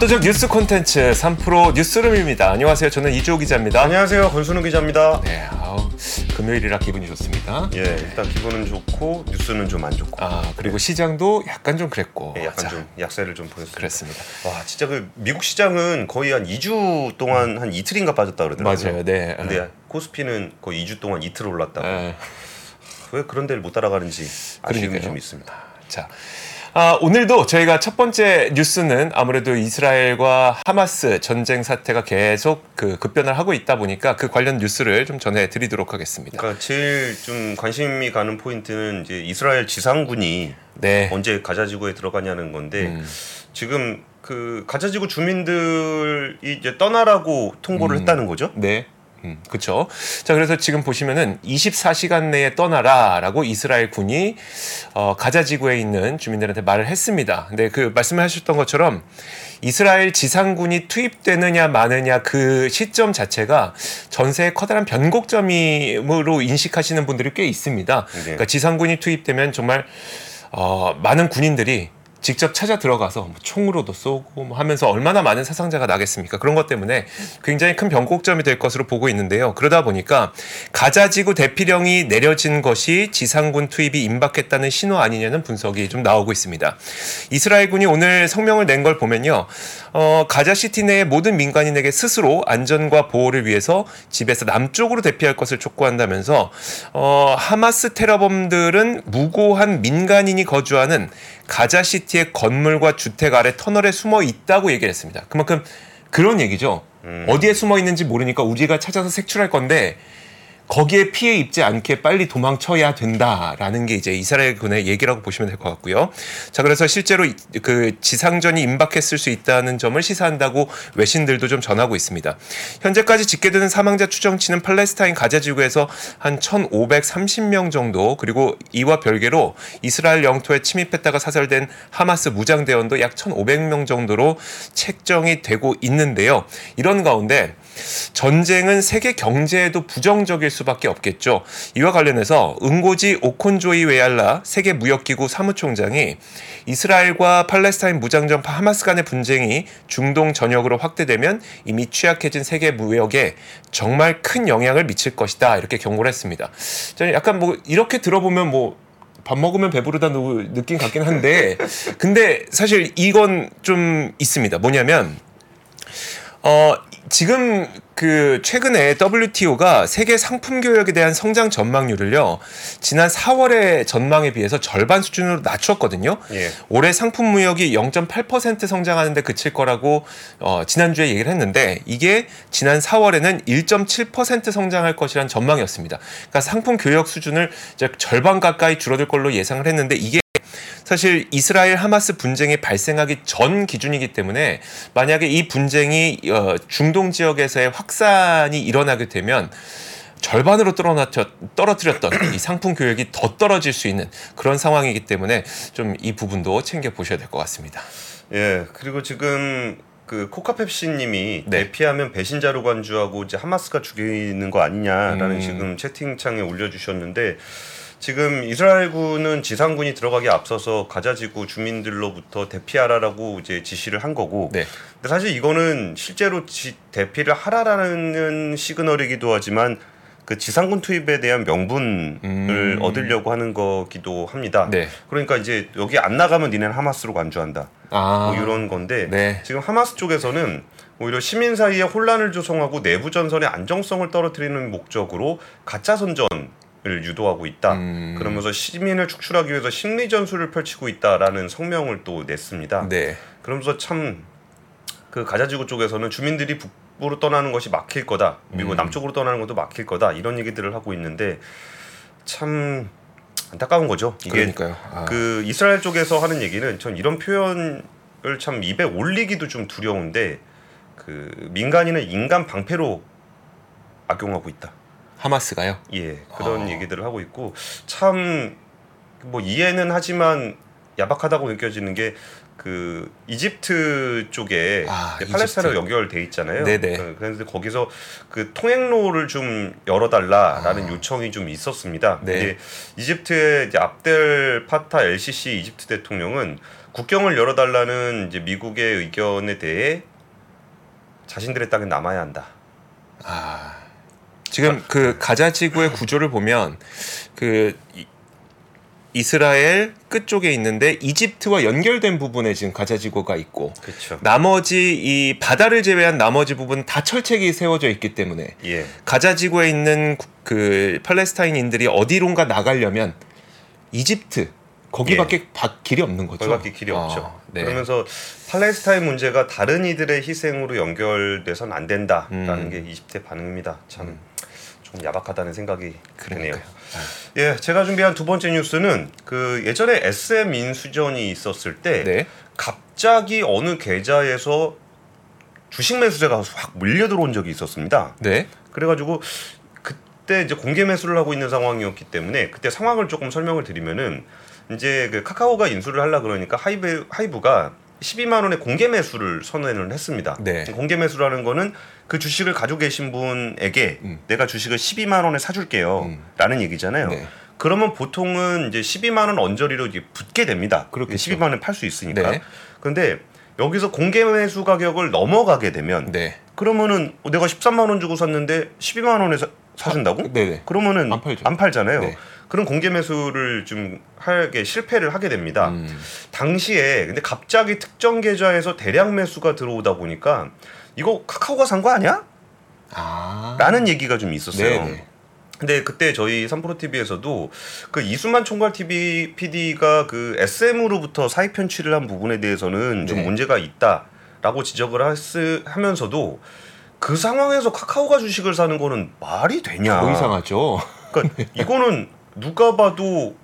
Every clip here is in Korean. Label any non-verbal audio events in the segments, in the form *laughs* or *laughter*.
압도적 뉴스 콘텐츠 3프로 뉴스룸입니다. 안녕하세요. 저는 이주호 기자입니다. 안녕하세요. 권순우 기자입니다. 네, 아우, 금요일이라 기분이 좋습니다. 예, 일단 기분은 좋고 뉴스는 좀 안 좋고. 아 그리고 시장도 약간 좀 그랬고. 예, 약간 자, 좀 약세를 좀 보였습니다. 그랬습니다. 와, 진짜 그 미국 시장은 거의 한 2주 동안 한 이틀인가 빠졌다 그러더라고요. 맞아요. 네. 근데 코스피는 거의 2주 동안 이틀 올랐다고. 에, 왜 그런 데를 못 따라가는지 아쉬움이 그러니까요. 좀 있습니다. 자. 아, 오늘도 저희가 첫 번째 뉴스는 아무래도 이스라엘과 하마스 전쟁 사태가 계속 그 급변을 하고 있다 보니까 그 관련 뉴스를 좀 전해드리도록 하겠습니다. 그러니까 제일 좀 관심이 가는 포인트는 이제 이스라엘 지상군이 네. 언제 가자지구에 들어가냐는 건데 음. 지금 그 가자지구 주민들이 이제 떠나라고 통보를 음. 했다는 거죠. 네. 음, 그렇죠. 자, 그래서 지금 보시면은 24시간 내에 떠나라라고 이스라엘 군이 어, 가자 지구에 있는 주민들한테 말을 했습니다. 근데 그 말씀하셨던 것처럼 이스라엘 지상군이 투입되느냐 마느냐 그 시점 자체가 전세의 커다란 변곡점으로 인식하시는 분들이 꽤 있습니다. 네. 그러니까 지상군이 투입되면 정말 어, 많은 군인들이 직접 찾아 들어가서 뭐 총으로도 쏘고 뭐 하면서 얼마나 많은 사상자가 나겠습니까? 그런 것 때문에 굉장히 큰 변곡점이 될 것으로 보고 있는데요. 그러다 보니까 가자지구 대피령이 내려진 것이 지상군 투입이 임박했다는 신호 아니냐는 분석이 좀 나오고 있습니다. 이스라엘군이 오늘 성명을 낸 걸 보면요. 어, 가자시티 내의 모든 민간인에게 스스로 안전과 보호를 위해서 집에서 남쪽으로 대피할 것을 촉구한다면서 어, 하마스 테러범들은 무고한 민간인이 거주하는 가자시티 의 건물과 주택 아래 터널에 숨어 있다고 얘기를 했습니다. 그만큼 그런 얘기죠. 어디에 숨어 있는지 모르니까 우리가 찾아서 색출할 건데 거기에 피해 입지 않게 빨리 도망쳐야 된다라는 게 이제 이스라엘 군의 얘기라고 보시면 될 것 같고요. 자, 그래서 실제로 이- 그 지상전이 임박했을 수 있다는 점을 시사한다고 외신들도 좀 전하고 있습니다. 현재까지 집계되는 사망자 추정치는 팔레스타인 가자 지구에서 한 1,530명 정도 그리고 이와 별개로 이스라엘 영토에 침입했다가 사살된 하마스 무장대원도 약 1,500명 정도로 책정이 되고 있는데요. 이런 가운데 전쟁은 세계 경제에도 부정적일 수밖에 없겠죠. 이와 관련해서 응고지 오콘조이 웨알라 세계 무역기구 사무총장이 이스라엘과 팔레스타인 무장전파 하마스 간의 분쟁이 중동 전역으로 확대되면 이미 취약해진 세계 무역에 정말 큰 영향을 미칠 것이다 이렇게 경고를 했습니다. 저는 약간 뭐 이렇게 들어보면 뭐 밥 먹으면 배부르다 는 느낌 같긴 한데 근데 사실 이건 좀 있습니다. 뭐냐면 어, 지금 그 최근에 WTO가 세계 상품 교역에 대한 성장 전망률을요. 지난 4월의 전망에 비해서 절반 수준으로 낮췄거든요. 예. 올해 상품 무역이 0.8% 성장하는데 그칠 거라고 어, 지난주에 얘기를 했는데 이게 지난 4월에는 1.7% 성장할 것이라는 전망이었습니다. 그러니까 상품 교역 수준을 이제 절반 가까이 줄어들 걸로 예상을 했는데 이게 사실 이스라엘 하마스 분쟁이 발생하기 전 기준이기 때문에 만약에 이 분쟁이 어, 중동 지역에서의 확산이 일어나게 되면 절반으로 떨어뜨렸, 떨어뜨렸던 이 상품 교역이 더 떨어질 수 있는 그런 상황이기 때문에 좀 이 부분도 챙겨 보셔야 될 것 같습니다. 예, 그리고 지금 그 코카펩시님이 네. 대피하면 배신자로 간주하고 이제 하마스가 죽이는 거 아니냐라는 음. 지금 채팅창에 올려주셨는데 지금 이스라엘군은 지상군이 들어가기 앞서서 가자지구 주민들로부터 대피하라라고 이제 지시를 한 거고 네. 근데 사실 이거는 실제로 지, 대피를 하라라는 시그널이기도 하지만 그 지상군 투입에 대한 명분을 음. 얻으려고 하는 거기도 합니다. 네. 그러니까 이제 여기 안 나가면 니네는 하마스로 간주한다. 아, 뭐 이런 건데 네. 지금 하마스 쪽에서는 오히려 시민 사이에 혼란을 조성하고 내부 전선의 안정성을 떨어뜨리는 목적으로 가짜 선전 을 유도하고 있다. 음. 그러면서 시민을 축출하기 위해서 심리 전술을 펼치고 있다라는 성명을 또 냈습니다. 네. 그러면서 참 그 가자지구 쪽에서는 주민들이 북부로 떠나는 것이 막힐 거다. 그리고 음. 남쪽으로 떠나는 것도 막힐 거다. 이런 얘기들을 하고 있는데 참 안타까운 거죠. 이게 그러니까요. 아. 그 이스라엘 쪽에서 하는 얘기는 전 이런 표현을 참 입에 올리기도 좀 두려운데 그 민간인을 인간 방패로 악용하고 있다. 하마스가요. 예 그런 어. 얘기들을 하고 있고 참 뭐 이해는 하지만 야박하다고 느껴지는 게 그 이집트 쪽에 아, 팔레스타인으로 이집트. 연결돼 있잖아요. 네네. 그- 그래서 거기서 그 통행로를 좀 열어달라라는 아. 요청이 좀 있었습니다. 네. 근데 이집트의 이제 압델 파타 LCC 이집트 대통령은 국경을 열어달라는 이제 미국의 의견에 대해 자신들의 땅에 남아야 한다. 아, 지금 그 가자 지구의 구조를 보면 그 이- 이스라엘 끝 쪽에 있는데 이집트와 연결된 부분에 지금 가자 지구가 있고 그렇죠. 나머지 이 바다를 제외한 나머지 부분 다 철책이 세워져 있기 때문에 예. 가자 지구에 있는 구- 그 팔레스타인인들이 어디론가 나가려면 이집트 거기밖에 바- 길이 없는 거죠. 거기밖에 길이 아, 없죠. 네. 그러면서 팔레스타인 문제가 다른 이들의 희생으로 연결돼선 안 된다라는 음. 게 이집트의 반응입니다. 참 좀 야박하다는 생각이 드네요. 그러니까요. 예, 제가 준비한 두 번째 뉴스는 그 예전에 SM 인수전이 있었을 때 네. 갑자기 어느 계좌에서 주식 매수세가 확 밀려 들어온 적이 있었습니다. 네. 그래가지고 그때 이제 공개 매수를 하고 있는 상황이었기 때문에 그때 상황을 조금 설명을 드리면은 이제 그 카카오가 인수를 하려 그러니까 하이브 하이브가 12만 원의 공개 매수를 선언을 했습니다. 네. 공개 매수라는 거는 그 주식을 가지고 계신 분에게 음. 내가 주식을 12만 원에 음. 사줄게요라는 얘기잖아요. 네. 그러면 보통은 이제 12만 원 언저리로 이제 붙게 됩니다. 그렇겠죠. 12만 원에 팔 수 있으니까. 네. 그런데 여기서 공개 매수 가격을 넘어가게 되면 네. 그러면은 내가 13만 원 주고 샀는데 12만 원에 사, 사준다고? 네네. 그러면은 안 팔죠. 잖아요 네. 그런 공개 매수를 좀 하게 실패를 하게 됩니다. 음. 당시에 근데 갑자기 특정 계좌에서 대량 매수가 들어오다 보니까 이거 카카오가 산 거 아니야? 아. 라는 얘기가 좀 있었어요. 네네. 근데 그때 저희 삼프로 TV에서도 그 이수만 총괄 TV PD가 그 SM으로부터 사익 편취를 한 부분에 대해서는 좀 네. 문제가 있다라고 지적을 하스, 하면서도 그 상황에서 카카오가 주식을 사는 거는 말이 되냐? 더 이상하죠. 그러니까 이거는 누가 봐도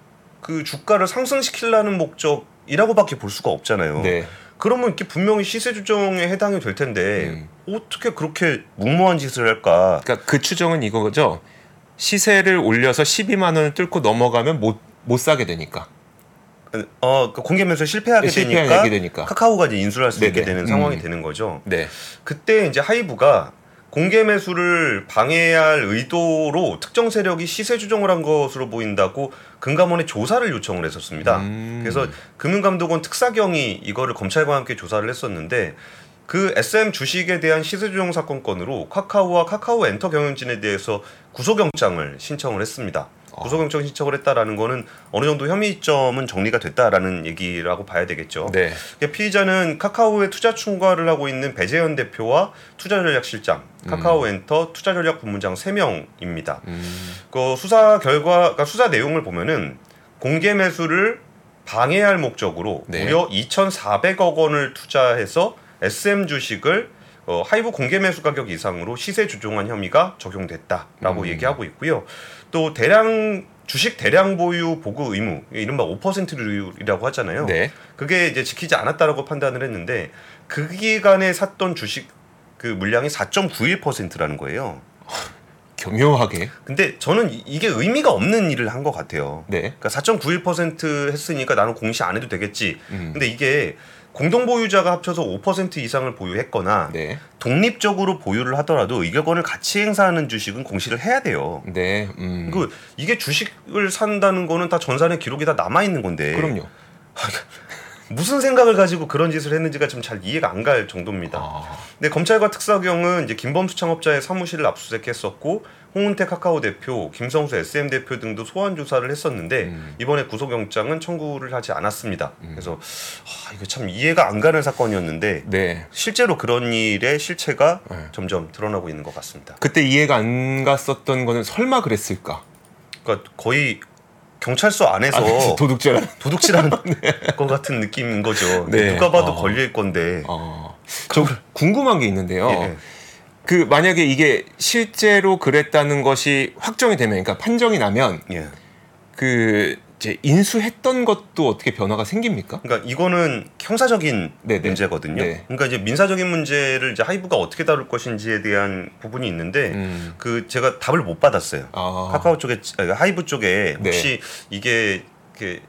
그 주가를 상승시키려는 목적이라고밖에 볼 수가 없잖아요. 네. 그러면 이게 분명히 시세 조정에 해당이 될 텐데 음. 어떻게 그렇게 무모한 짓을 할까? 그러니까 그 추정은 이거죠. 시세를 올려서 12만 원을 뚫고 넘어가면 못 못 사게 되니까. 어, 그 공개 매수 실패하게 실패하게 되니까, 되니까. 카카오가 이제 인수를 할 수 있게. 되는 상황이 음. 되는 거죠. 네. 그때 이제 하이브가 공개 매수를 방해할 의도로 특정 세력이 시세 조정을 한 것으로 보인다고 금감원에 조사를 요청을 했었습니다. 음. 그래서 금융감독원 특사경이 이거를 검찰과 함께 조사를 했었는데 그 SM 주식에 대한 시세 조정 사건 건으로 카카오와 카카오 엔터 경영진에 대해서 구속영장을 신청을 했습니다. 어. 구속영장 신청을 했다라는 거는 어느 정도 혐의점은 정리가 됐다라는 얘기라고 봐야 되겠죠. 네. 그러니까 피의자는 카카오에 투자 총괄을 하고 있는 배재현 대표와 투자전략실장, 카카오엔터 투자전략 부문장 3명입니다. 음. 그 수사 결과, 그러니까 수사 내용을 보면은 공개 매수를 방해할 목적으로 네. 무려 2,400억 원을 투자해서 SM 주식을 어, 하이브 공개 매수 가격 이상으로 시세 조종한 혐의가 적용됐다라고 음. 얘기하고 있고요. 또 대량 주식 대량 보유 보고 의무, 이른바 5%율이라고 하잖아요. 네. 그게 이제 지키지 않았다라고 판단을 했는데 그 기간에 샀던 주식 그 물량이 4.91%라는 거예요. 교묘하게. 근데 저는 이- 이게 의미가 없는 일을 한 것 같아요. 네. 그러니까 4.91% 했으니까 나는 공시 안 해도 되겠지. 음. 근데 이게 공동 보유자가 합쳐서 5% 이상을 보유했거나 네. 독립적으로 보유를 하더라도 의결권을 같이 행사하는 주식은 공시를 해야 돼요. 네. 음. 그 이게 주식을 산다는 거는 다 전산에 기록이 다 남아 있는 건데 그럼요. *laughs* 무슨 생각을 가지고 그런 짓을 했는지가 좀 잘 이해가 안 갈 정도입니다. 아. 근데 검찰과 특사경은 이제 김범수 창업자의 사무실을 압수수색했었고 홍은태 카카오 대표, 김성수 SM 대표 등도 소환 조사를 했었는데 음. 이번에 구속영장은 청구를 하지 않았습니다. 그래서 아, 이거 참 이해가 안 가는 사건이었는데 네. 실제로 그런 일의 실체가 네. 점점 드러나고 있는 것 같습니다. 그때 이해가 안 갔었던 거는 설마 그랬을까? 그러니까 거의 경찰서 안에서 아, 도둑질. 도둑질하는 *laughs* *laughs* 것 같은 느낌인 거죠. 네. 누가 봐도 어. 걸릴 건데. 어. 저 궁금한 게 있는데요. 예. 그 만약에 이게 실제로 그랬다는 것이 확정이 되면 그러니까 판정이 나면 예. 그 이제 인수했던 것도 어떻게 변화가 생깁니까? 그러니까 이거는 형사적인 네네. 문제거든요. 네. 그러니까 이제 민사적인 문제를 이제 하이브가 어떻게 다룰 것인지에 대한 부분이 있는데 음. 그 제가 답을 못 받았어요. 아. 카카오 쪽에 아니, 하이브 쪽에 네. 혹시 이게 이렇게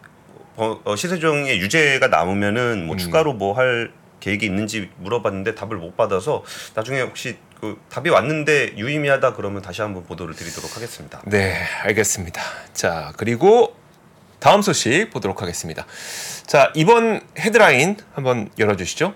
어, 어, 시세정의 유죄가 남으면은 뭐 음. 추가로 뭐 할 계획이 있는지 물어봤는데 답을 못 받아서 나중에 혹시 그 답이 왔는데 유의미하다 그러면 다시 한번 보도를 드리도록 하겠습니다. 네, 알겠습니다. 자, 그리고 다음 소식 보도록 하겠습니다. 자, 이번 헤드라인 한번 열어주시죠.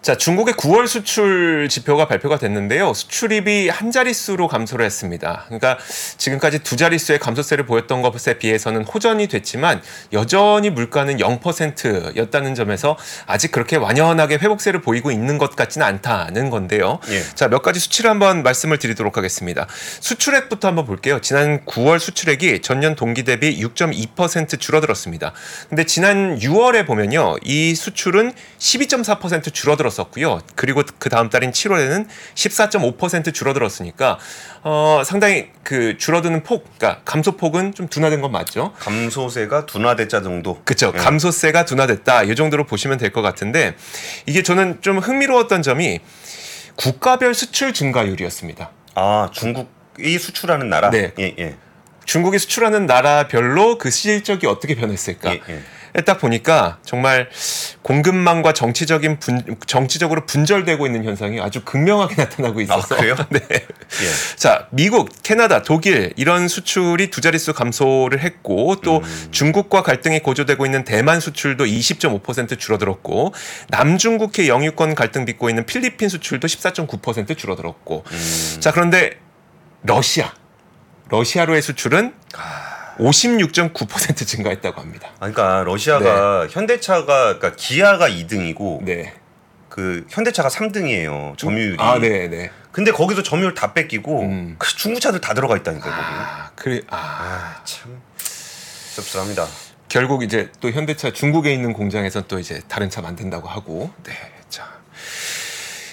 자, 중국의 9월 수출 지표가 발표가 됐는데요. 수출입이 한 자릿수로 감소를 했습니다. 그러니까 지금까지 두 자릿수의 감소세를 보였던 것에 비해서는 호전이 됐지만 여전히 물가는 0%였다는 점에서 아직 그렇게 완연하게 회복세를 보이고 있는 것 같지는 않다는 건데요. 예. 자, 몇 가지 수치를 한번 말씀을 드리도록 하겠습니다. 수출액부터 한번 볼게요. 지난 9월 수출액이 전년 동기 대비 6.2% 줄어들었습니다. 근데 지난 6월에 보면요. 이 수출은 12.4% 줄어들었 었고요. 그리고 그 다음 달인 7월에는 14.5% 줄어들었으니까 어, 상당히 그 줄어드는 폭, 그러니까 감소폭은 좀 둔화된 건 맞죠? 감소세가 둔화대자 정도. 그렇죠. 예. 감소세가 둔화됐다. 이 정도로 보시면 될 것 같은데 이게 저는 좀 흥미로웠던 점이 국가별 수출 증가율이었습니다. 아 중국이 수출하는 나라. 네. 예 예. 중국이 수출하는 나라별로 그 실적이 어떻게 변했을까? 예, 예. 딱 보니까 정말 공급망과 정치적인 분, 정치적으로 분절되고 있는 현상이 아주 극명하게 *laughs* 나타나고 있어서 아, 그래요? *laughs* 네. 예. 자, 미국, 캐나다, 독일 이런 수출이 두 자릿수 감소를 했고 또 음. 중국과 갈등이 고조되고 있는 대만 수출도 20.5% 줄어들었고 남중국해 영유권 갈등 빚고 있는 필리핀 수출도 14.9% 줄어들었고 음. 자, 그런데 러시아 러시아로의 수출은 아. 56.9% 증가했다고 합니다. 아, 그러니까 러시아가 현대차가 그러니까 기아가 2등이고 네. 그 현대차가 3등이에요. 점유율이. 아, 네, 네. 근데 거기서 점유율 다 뺏기고 음. 그 중국차들 다 들어가 있다니까요. 거기. 아, 그래. 아, 아, 참 씁쓸합니다. 결국 이제 또 현대차 중국에 있는 공장에서 또 이제 다른 차 만든다고 하고. 네. 자.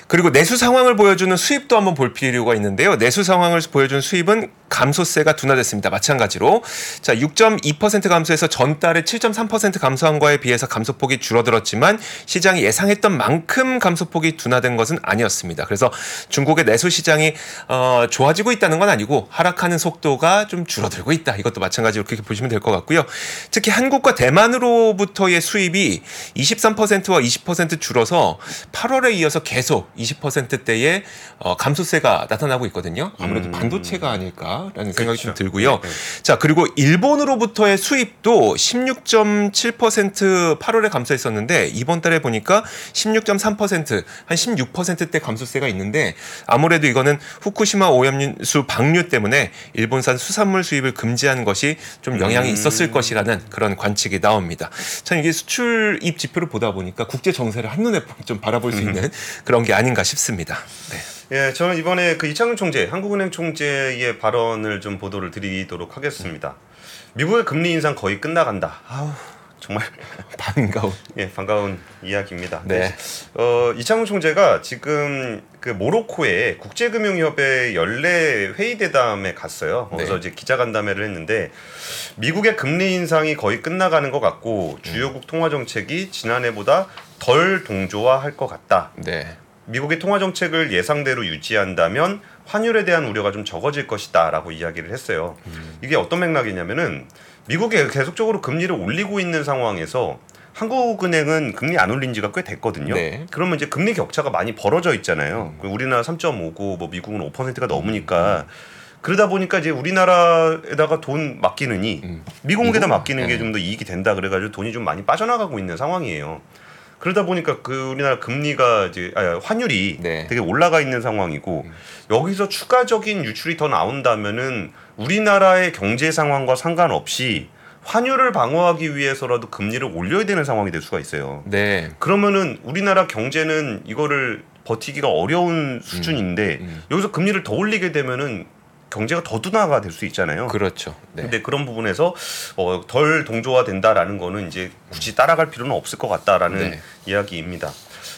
그리고 내수 상황을 보여주는 수입도 한번 볼 필요가 있는데요. 내수 상황을 보여주는 수입은 감소세가 둔화됐습니다. 마찬가지로 자 6.2% 감소해서 전달에 7.3% 감소한 거에 비해서 감소폭이 줄어들었지만 시장이 예상했던 만큼 감소폭이 둔화된 것은 아니었습니다. 그래서 중국의 내수 시장이 어, 좋아지고 있다는 건 아니고 하락하는 속도가 좀 줄어들고 있다. 이것도 마찬가지로 그렇게 보시면 될 것 같고요. 특히 한국과 대만으로부터의 수입이 23%와 20% 줄어서 8월에 이어서 계속 20%대의 어, 감소세가 나타나고 있거든요. 아무래도 음. 반도체가 아닐까라는 생각이 좀 그렇죠. 들고요. 네, 자 그리고 일본으로부터의 수입도 16.7% 8월에 감소했었는데 이번 달에 보니까 16.3%한 16%대 감소세가 있는데 아무래도 이거는 후쿠시마 오염수 방류 때문에 일본산 수산물 수입을 금지한 것이 좀 영향이 음. 있었을 것이라는 그런 관측이 나옵니다. 참 이게 수출입 지표를 보다 보니까 국제 정세를 한눈에 좀 바라볼 수 있는 그런 게 아 닌가 싶습니다. 네. 예, 저는 이번에 그 이창용 총재, 한국은행 총재의 발언을 좀 보도를 드리도록 하겠습니다. 미국의 금리 인상 거의 끝나간다. 아우, 정말 *laughs* 반가운. 예, 반가운 이야기입니다. 네. 어, 이창용 총재가 지금 그 모로코의 국제금융협회 연례 회의 대담에 갔어요. 거기서 네. 이제 기자간담회를 했는데 미국의 금리 인상이 거의 끝나가는 것 같고 주요국 통화 정책이 지난해보다 덜 동조화할 것 같다. 네. 미국의 통화 정책을 예상대로 유지한다면 환율에 대한 우려가 좀 적어질 것이다라고 이야기를 했어요. 이게 어떤 맥락이냐면은 미국이 계속적으로 금리를 올리고 있는 상황에서 한국은행은 금리 안 올린 지가 꽤 됐거든요. 네. 그러면 이제 금리 격차가 많이 벌어져 있잖아요. 그 우리나라 3.5고 뭐 미국은 5%가 넘으니까 그러다 보니까 이제 우리나라에다가 돈 맡기느니 음. 미국에다 미국? 맡기는 게 네. 좀더 이익이 된다 그래가지고 돈이 좀 많이 빠져나가고 있는 상황이에요. 그러다 보니까 그 우리나라 금리가 이제 아, 환율이 네. 음. 되게 올라가 있는 상황이고 여기서 추가적인 유출이 더 나온다면은 우리나라의 경제 상황과 상관없이 환율을 방어하기 위해서라도 금리를 올려야 되는 상황이 될 수가 있어요. 네. 그러면은 우리나라 경제는 이거를 버티기가 어려운 수준인데 음. 여기서 금리를 더 올리게 되면은 경제가 더 둔화가 될 수 있잖아요. 그렇죠. 네. 근데 그런 부분에서 어, 덜 동조화 된다라는 거는 이제 굳이 따라갈 필요는 없을 것 같다라는 네. 이야기입니다.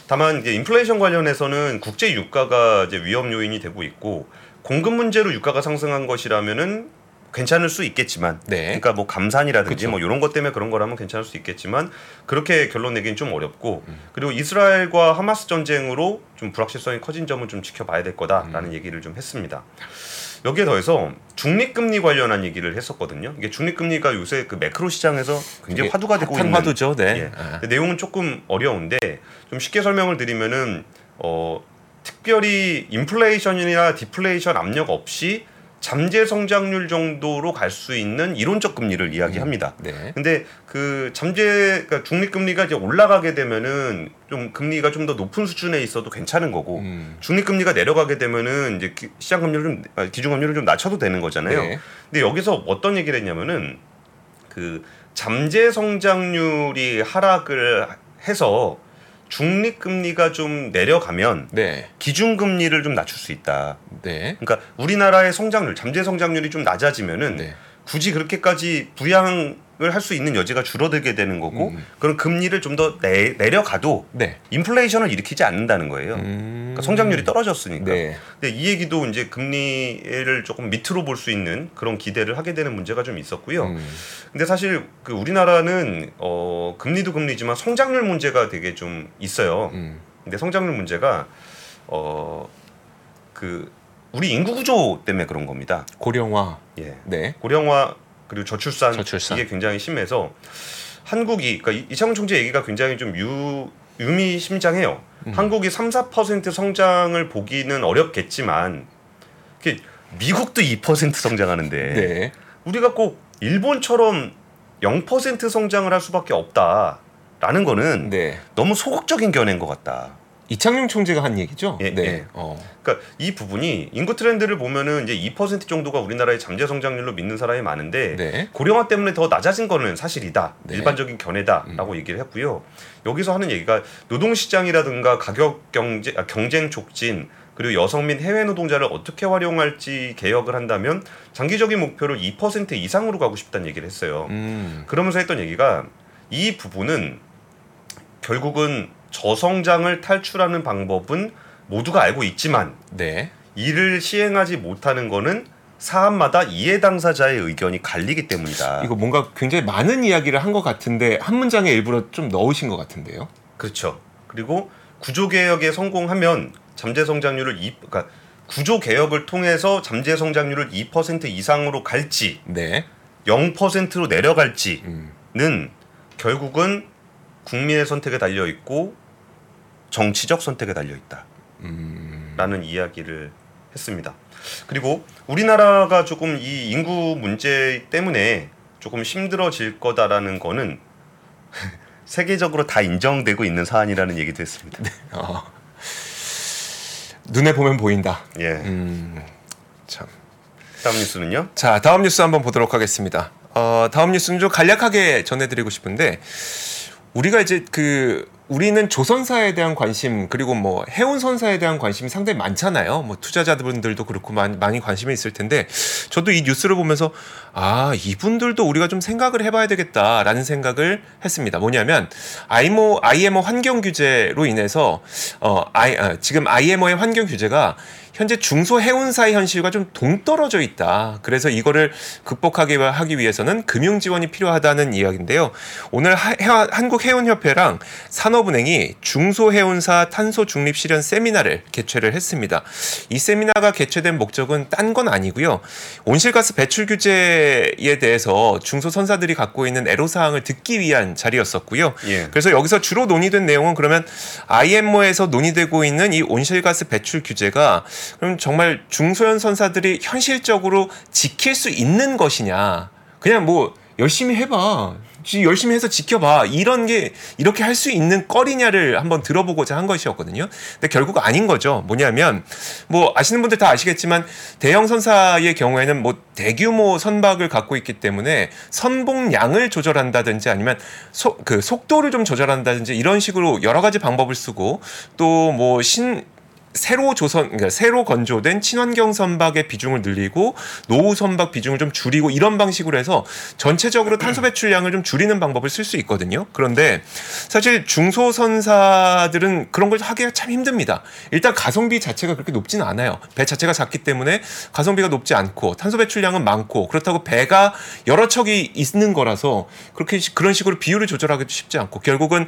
다만 이제 인플레이션 관련해서는 국제 유가가 이제 위험 요인이 되고 있고 공급 문제로 유가가 상승한 것이라면은 괜찮을 수 있겠지만 네. 그러니까 뭐 감산이라든지 그쵸. 뭐 이런 것 때문에 그런 거라면 괜찮을 수 있겠지만 그렇게 결론 내기는 좀 어렵고 음. 그리고 이스라엘과 하마스 전쟁으로 좀 불확실성이 커진 점은 좀 지켜봐야 될 음. 거다라는 얘기를 좀 했습니다. 여기에 더해서 중립금리 관련한 얘기를 했었거든요. 이게 중립금리가 요새 그 매크로 시장에서 굉장히 화두가 되고 있는 화두죠. 네. 예. 아. 근데 내용은 조금 어려운데 좀 쉽게 설명을 드리면은 어 특별히 인플레이션이나 디플레이션 압력 없이 잠재 성장률 정도로 갈 수 있는 이론적 금리를 이야기합니다. 네. 근데 그 잠재 그러니까 중립 금리가 이제 올라가게 되면은 좀 금리가 좀 더 높은 수준에 있어도 괜찮은 거고 음. 중립 금리가 내려가게 되면은 이제 기- 시장 금리를 좀 아, 기준 금리를 좀 낮춰도 되는 거잖아요. 네. 근데 여기서 어떤 얘기를 했냐면은 그 잠재 성장률이 하락을 해서 중립 금리가 좀 내려가면 네. 기준 금리를 좀 낮출 수 있다. 네. 그러니까 우리나라의 성장률, 잠재 성장률이 좀 낮아지면은 네. 굳이 그렇게까지 부양을 할 수 있는 여지가 줄어들게 되는 거고 음. 그런 금리를 좀 더 내려가도 네. 인플레이션을 일으키지 않는다는 거예요. 음. 그러니까 성장률이 떨어졌으니까. 네. 근데 이 얘기도 이제 금리를 조금 밑으로 볼 수 있는 그런 기대를 하게 되는 문제가 좀 있었고요. 음. 근데 사실 그 우리나라는 어 금리도 금리지만 성장률 문제가 되게 좀 있어요. 음. 근데 성장률 문제가 어 그 우리 인구 구조 때문에 그런 겁니다. 고령화. 예. 네. 고령화 그리고 저출산, 저출산. 이게 굉장히 심해서 한국이 그러니까 이- 이창훈 총재 얘기가 굉장히 좀 유, 유미심장해요. 음. 한국이 3, 4% 성장을 보기는 어렵겠지만 미국도 2% 성장하는데 네. 우리가 꼭 일본처럼 0% 성장을 할 수밖에 없다라는 거는 네. 너무 소극적인 견해인 것 같다. 이창용 총재가 한 얘기죠? 예, 네. 예. 어. 그러니까 이 부분이 인구 트렌드를 보면은 이제 2% 정도가 우리나라의 잠재 성장률로 믿는 사람이 많은데 네. 고령화 때문에 더 낮아진 거는 사실이다. 네. 일반적인 견해다라고 얘기를 했고요. 여기서 하는 얘기가 노동 시장이라든가 가격 경제 아, 경쟁 촉진 그리고 여성 및 해외 노동자를 어떻게 활용할지 개혁을 한다면 장기적인 목표를 2% 이상으로 가고 싶다는 얘기를 했어요. 음. 그러면서 했던 얘기가 이 부분은 결국은 저성장을 탈출하는 방법은 모두가 알고 있지만 네. 이를 시행하지 못하는 거는 사안마다 이해 당사자의 의견이 갈리기 때문이다. 이거 뭔가 굉장히 많은 이야기를 한 것 같은데 한 문장에 일부러 좀 넣으신 것 같은데요. 그렇죠. 그리고 구조 개혁에 성공하면 잠재 성장률을 2 그러니까 구조 개혁을 통해서 잠재 성장률을 2% 이상으로 갈지 네. 0%로 내려갈지는 음. 결국은 국민의 선택에 달려 있고 정치적 선택에 달려 있다. 음. 라는 이야기를 했습니다. 그리고 우리나라가 조금 이 인구 문제 때문에 조금 힘들어질 거다라는 거는 *laughs* 세계적으로 다 인정되고 있는 사안이라는 얘기도 했습니다. 어. 눈에 보면 보인다. 예. 음. 참. 다음 뉴스는요? 자, 다음 뉴스 한번 보도록 하겠습니다. 어, 다음 뉴스는 좀 간략하게 전해드리고 싶은데 우리가 이제 그 우리는 조선사에 대한 관심 그리고 뭐 해운 선사에 대한 관심이 상당히 많잖아요. 뭐 투자자분들도 그렇고 많이, 관심이 있을 텐데 저도 이 뉴스를 보면서 아 이분들도 우리가 좀 생각을 해봐야 되겠다라는 생각을 했습니다. 뭐냐면 IMO IMO 환경 규제로 인해서 어 I, 아, 지금 IMO의 환경 규제가 현재 중소 해운사의 현실과 좀 동떨어져 있다. 그래서 이거를 극복하기 하기 위해서는 금융 지원이 필요하다는 이야기인데요. 오늘 하, 해, 한국해운협회랑 산업은행이 중소해운사 탄소 중립 실현 세미나를 개최를 했습니다. 이 세미나가 개최된 목적은 딴 건 아니고요. 온실가스 배출 규제에 대해서 중소 선사들이 갖고 있는 애로 사항을 듣기 위한 자리였었고요. 예. 그래서 여기서 주로 논의된 내용은 그러면 IMO에서 논의되고 있는 이 온실가스 배출 규제가 그럼 정말 중소형 선사들이 현실적으로 지킬 수 있는 것이냐? 그냥 뭐 열심히 해봐. 지- 열심히 해서 지켜봐. 이런 게 이렇게 할 수 있는 거리냐를 한번 들어보고자 한 것이었거든요. 근데 결국 아닌 거죠. 뭐냐면 뭐 아시는 분들 다 아시겠지만 대형 선사의 경우에는 뭐 대규모 선박을 갖고 있기 때문에 선봉량을 조절한다든지 아니면 속그 속도를 좀 조절한다든지 이런 식으로 여러 가지 방법을 쓰고 또 뭐신 새로 조선 그러니까 새로 건조된 친환경 선박의 비중을 늘리고 노후 선박 비중을 좀 줄이고 이런 방식으로 해서 전체적으로 탄소 배출량을 좀 줄이는 방법을 쓸 수 있거든요. 그런데 사실 중소선사들은 그런 걸 하기가 참 힘듭니다. 일단 가성비 자체가 그렇게 높지는 않아요. 배 자체가 작기 때문에 가성비가 높지 않고 탄소 배출량은 많고 그렇다고 배가 여러 척이 있는 거라서 그렇게 시- 그런 식으로 비율을 조절하기도 쉽지 않고 결국은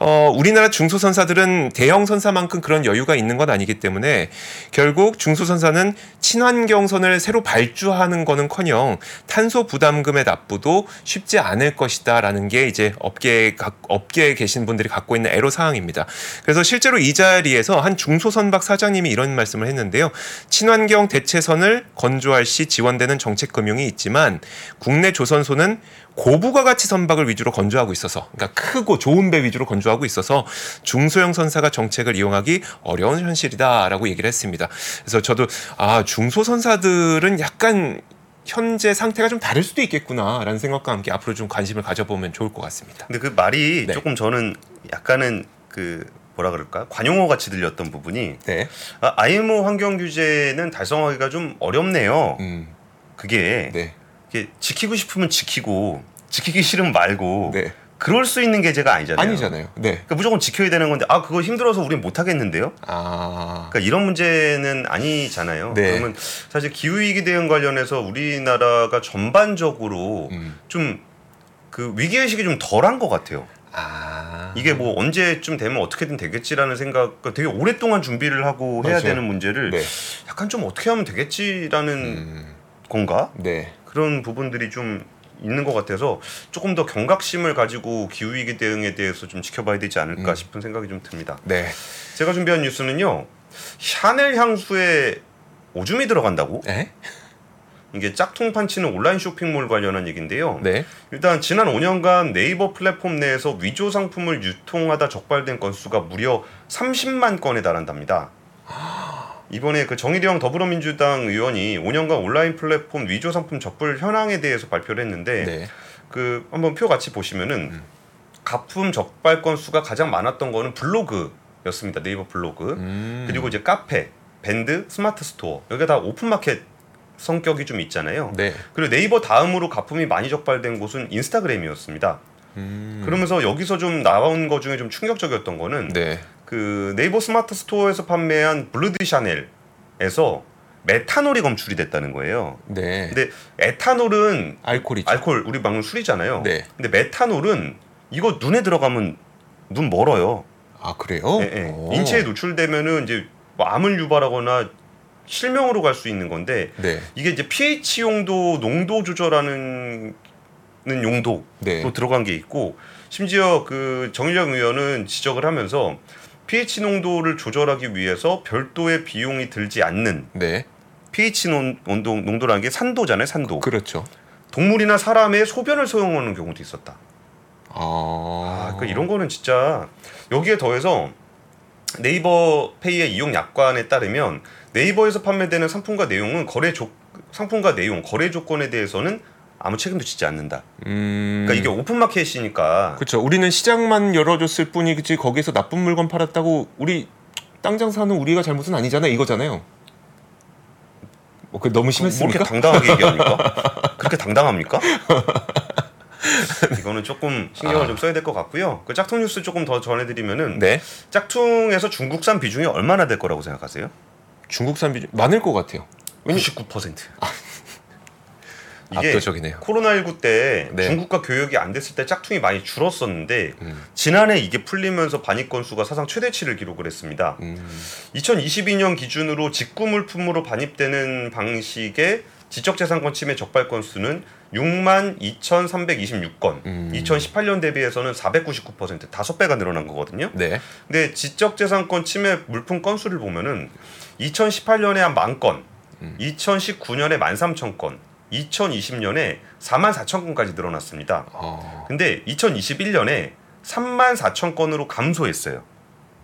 어 우리나라 중소선사들은 대형 선사만큼 그런 여유가 있는 건 아니기 부분이기 때문에 결국 중소선사는 친환경선을 새로 발주하는 거는커녕 탄소 부담금의 납부도 쉽지 않을 것이다라는 게 이제 업계에 각- 업계에 계신 분들이 갖고 있는 애로 사항입니다. 그래서 실제로 이 자리에서 한 중소선박 사장님이 이런 말씀을 했는데요. 친환경 대체선을 건조할 시 지원되는 정책 금융이 있지만 국내 조선소는 고부가 가치 선박을 위주로 건조하고 있어서 그러니까 크고 좋은 배 위주로 건조하고 있어서 중소형 선사가 정책을 이용하기 어려운 현실이다라고 얘기를 했습니다. 그래서 저도 아 중소 선사들은 약간 현재 상태가 좀 다를 수도 있겠구나라는 생각과 함께 앞으로 좀 관심을 가져보면 좋을 것 같습니다. 근데 그 말이 네. 조금 저는 약간은 그 뭐라 그럴까 관용어 같이 들렸던 부분이 네. 아, IMO 환경 규제는 달성하기가 좀 어렵네요. 음. 그게 네. 이게 지키고 싶으면 지키고 지키기 싫으면 말고 네. 그럴 수 있는 게제가 아니잖아요. 아니잖아요. 네. 그러니까 무조건 지켜야 되는 건데 아 그거 힘들어서 우린 못 하겠는데요. 아. 그러니까 이런 문제는 아니잖아요. 네. 그러면 사실 기후 위기 대응 관련해서 우리나라가 전반적으로 음. 좀그 위기 의식이 좀 덜한 것 같아요. 아. 이게 뭐 언제쯤 되면 어떻게든 되겠지라는 생각, 되게 오랫동안 준비를 하고 해야 맞아요. 되는 문제를 네. 약간 좀 어떻게 하면 되겠지라는 음. 건가 네. 그런 부분들이 좀 있는 것 같아서 조금 더 경각심을 가지고 기후 위기 대응에 대해서 좀 지켜봐야 되지 않을까 음. 싶은 생각이 좀 듭니다. 네. 제가 준비한 뉴스는요, 샤넬 향수에 오줌이 들어간다고? 에? 이게 짝퉁 판치는 온라인 쇼핑몰 관련한 얘기인데요. 네. 일단 지난 5년간 네이버 플랫폼 내에서 위조 상품을 유통하다 적발된 건수가 무려 30만 건에 달한답니다. 이번에 그 정일영 더불어민주당 의원이 5년간 온라인 플랫폼 위조 상품 적발 현황에 대해서 발표를 했는데 네. 그 한번 표 같이 보시면은 음. 가품 적발 건수가 가장 많았던 거는 블로그였습니다. 네이버 블로그. 음. 그리고 이제 카페, 밴드, 스마트 스토어. 여기가 다 오픈 마켓 성격이 좀 있잖아요. 네. 그리고 네이버 다음으로 가품이 많이 적발된 곳은 인스타그램이었습니다. 음. 그러면서 여기서 좀 나온 것 중에 좀 충격적이었던 거는 네. 그 네이버 스마트 스토어에서 판매한 블루 드 샤넬에서 메탄올이 검출이 됐다는 거예요. 네. 근데 에탄올은 알코올이죠. 알코올 우리 방금 술이잖아요. 네. 근데 메탄올은 이거 눈에 들어가면 눈 멀어요. 아 그래요? 예, 예. 오. 인체에 노출되면은 이제 뭐 암을 유발하거나 실명으로 갈 수 있는 건데 네. 이게 이제 pH 용도 농도 조절하는 는 용도로 네. 들어간 게 있고 심지어 그 정의정 의원은 지적을 하면서 pH 농도를 조절하기 위해서 별도의 비용이 들지 않는 네. pH 논, 온도 농도라는 게 산도잖아요, 산도. 그렇죠. 동물이나 사람의 소변을 사용하는 경우도 있었다. 아. 아, 그 이런 거는 진짜 여기에 더해서 네이버 페이의 이용 약관에 따르면 네이버에서 판매되는 상품과 내용은 거래 조 상품과 내용 거래 조건에 대해서는 아무 책임도 지지 않는다. 음. 그러니까 이게 오픈 마켓이니까 그렇죠. 우리는 시장만 열어줬을 뿐이지 거기서 나쁜 물건 팔았다고 우리 땅 장사는 우리가 잘못은 아니잖아 이거잖아요. 뭐, 그 너무 뭐 심했습니까? 이렇게 당당하게 얘기합니까? *laughs* 그렇게 당당합니까? *laughs* 이거는 조금 신경을 아. 좀 써야 될 것 같고요. 그 짝퉁 뉴스 조금 더 전해드리면은 네. 짝퉁에서 중국산 비중이 얼마나 될 거라고 생각하세요? 중국산 비중 많을 것 같아요. 왜냐- 99%. 이게 압도적이네요. 코로나19 때 네. 중국과 교역이 안 됐을 때 짝퉁이 많이 줄었었는데 음. 지난해 이게 풀리면서 반입 건수가 사상 최대치를 기록을 했습니다. 음. 2022년 기준으로 직구 물품으로 반입되는 방식의 지적재산권 침해 적발 건수는 6만 2,326건. 음. 2018년 대비해서는 499% 다섯 배가 늘어난 거거든요. 네. 근데 지적재산권 침해 물품 건수를 보면은 2018년에 한 만 건, 음. 2019년에 만 삼천 건, 2020년에 4만 4천 건까지 늘어났습니다. 어. 근데 2021년에 3만 4천 건으로 감소했어요.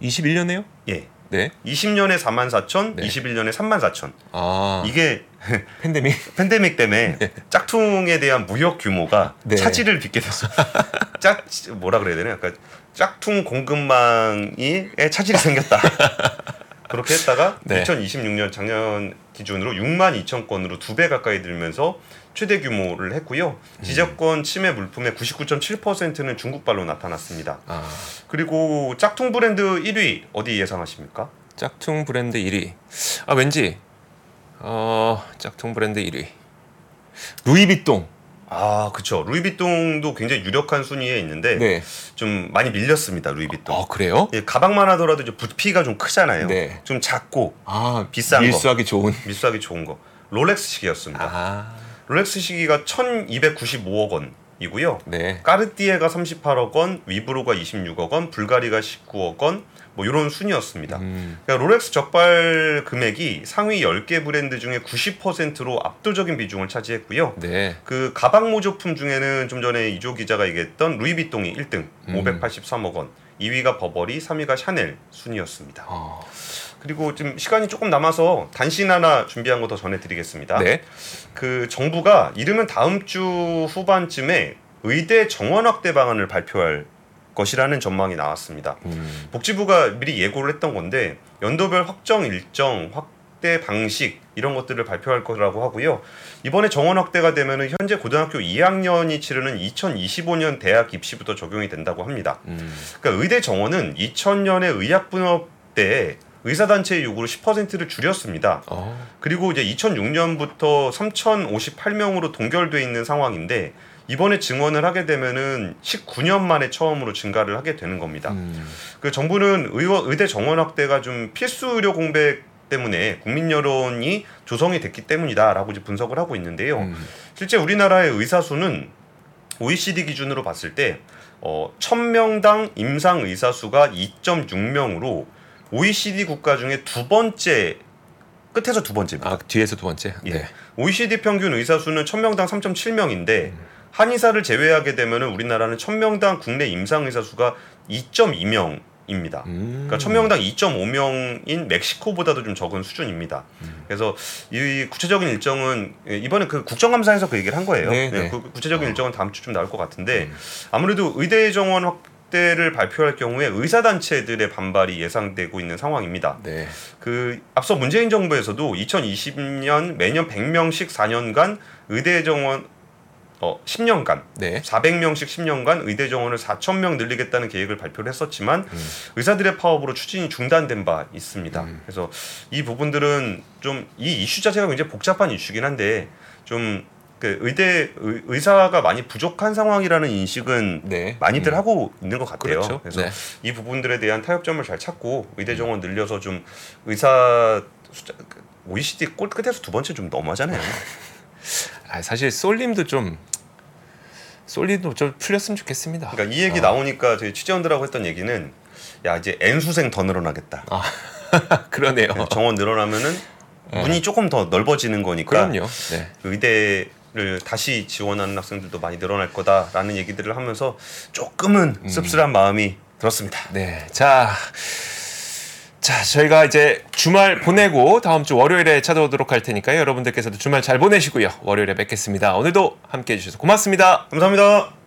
21년에요? 예. 네. 20년에 4만 4천, 네. 21년에 3만 4천. 아. 이게 *laughs* 팬데믹. *laughs* 팬데믹 때문에 짝퉁에 대한 무역 규모가 네. 차질을 빚게 됐어. *laughs* 짝 뭐라 그래야 되나? 약간 짝퉁 공급망이에 차질이 생겼다. 그렇게 했다가 네. 2026년 작년 기준으로 6만 2천 건으로 두 배 가까이 늘면서 최대 규모를 했고요. 지적권 침해 물품의 99.7%는 중국발로 나타났습니다. 아. 그리고 짝퉁 브랜드 1위 어디 예상하십니까? 짝퉁 브랜드 1위. 아 왠지 어 짝퉁 브랜드 1위. 루이비통. 아, 그쵸. 루이비통도 굉장히 유력한 순위에 있는데 네. 좀 많이 밀렸습니다. 루이비통. 어 그래요? 예, 가방만 하더라도 이제 부피가 좀 크잖아요. 네. 좀 작고 아 비싼 거. 밀수하기 좋은. 밀수하기 좋은 거. 롤렉스 시계였습니다. 아 롤렉스 시계가 1,295억 원이고요. 네. 까르띠에가 38억 원, 위블로가 26억 원, 불가리가 19억 원, 뭐 이런 순이었습니다. 음, 그러니까 롤렉스 적발 금액이 상위 10개 브랜드 중에 90%로 압도적인 비중을 차지했고요. 네. 그 가방 모조품 중에는 좀 전에 이주호 기자가 얘기했던 루이비통이 1등, 음. 583억 원, 2위가 버버리, 3위가 샤넬 순이었습니다. 어, 그리고 지금 시간이 조금 남아서 단신 하나 준비한 거 더 전해드리겠습니다. 네. 그 정부가 이르면 다음 주 후반쯤에 의대 정원 확대 방안을 발표할 것이라는 전망이 나왔습니다. 음, 복지부가 미리 예고를 했던 건데 연도별 확정 일정, 확대 방식 이런 것들을 발표할 거라고 하고요. 이번에 정원 확대가 되면은 현재 고등학교 2학년이 치르는 2025년 대학 입시부터 적용이 된다고 합니다. 음, 그러니까 의대 정원은 2000년에 의학 분업 때 의사단체의 요구로 10%를 줄였습니다. 어, 그리고 이제 2006년부터 3,058명으로 동결돼 있는 상황인데 이번에 증원을 하게 되면은 19년 만에 처음으로 증가를 하게 되는 겁니다. 음, 그 정부는 의원, 의대 정원 확대가 좀 필수 의료 공백 때문에 국민 여론이 조성이 됐기 때문이다라고 이제 분석을 하고 있는데요. 음, 실제 우리나라의 의사 수는 OECD 기준으로 봤을 때 어, 1000명당 임상 의사 수가 2.6명으로 OECD 국가 중에 두 번째 끝에서 두 번째입니다. 아 뒤에서 두 번째. 예. 네. OECD 평균 의사 수는 1000명당 3.7명인데 한의사를 제외하게 되면은 우리나라는 1000명당 국내 임상 의사 수가 2.2명 입니다. 음, 그러니까 1000명당 2.5명인 멕시코보다도 좀 적은 수준입니다. 음. 그래서 이 구체적인 일정은 예, 이번에 그 국정감사에서 그 얘기를 한 거예요. 네, 네, 네. 그 구체적인 일정은 다음 주쯤 나올 것 같은데 음. 아무래도 의대 정원 확대를 발표할 경우에 의사 단체들의 반발이 예상되고 있는 상황입니다. 네. 그 앞서 문재인 정부에서도 2020년 매년 100명씩 4년간 의대 정원 어 10년간 네. 400명씩 10년간 의대 정원을 4,000명 늘리겠다는 계획을 발표를 했었지만 음. 의사들의 파업으로 추진이 중단된 바 있습니다. 음. 그래서 이 부분들은 좀 이 이슈 자체가 굉장히 복잡한 이슈긴 한데 좀 그 의대 의, 의사가 많이 부족한 상황이라는 인식은 네. 많이들 음. 하고 있는 것 같아요. 그렇죠. 래서 네. 이 부분들에 대한 타협점을 잘 찾고 의대 정원 늘려서 좀 의사 숫자 그 OECD 꼴 끝에서 두 번째 좀 너무하잖아요. *laughs* 아, 사실 솔님도 좀 솔님도 좀 풀렸으면 좋겠습니다. 그러니까 이 얘기 아. 나오니까 저희 취재원들하고 했던 얘기는 야 이제 N수생 더 늘어나겠다. *laughs* 그러네요. 정원 늘어나면은 문이 조금 더 넓어지는 거니까 그럼요. 네. 의대 를 다시 지원하는 학생들도 많이 늘어날 거다라는 얘기들을 하면서 조금은 음. 씁쓸한 마음이 들었습니다. 네. 자. 자, 저희가 이제 주말 보내고 다음 주 월요일에 찾아오도록 할 테니까요. 여러분들께서도 주말 잘 보내시고요. 월요일에 뵙겠습니다. 오늘도 함께 해주셔서 고맙습니다. 감사합니다.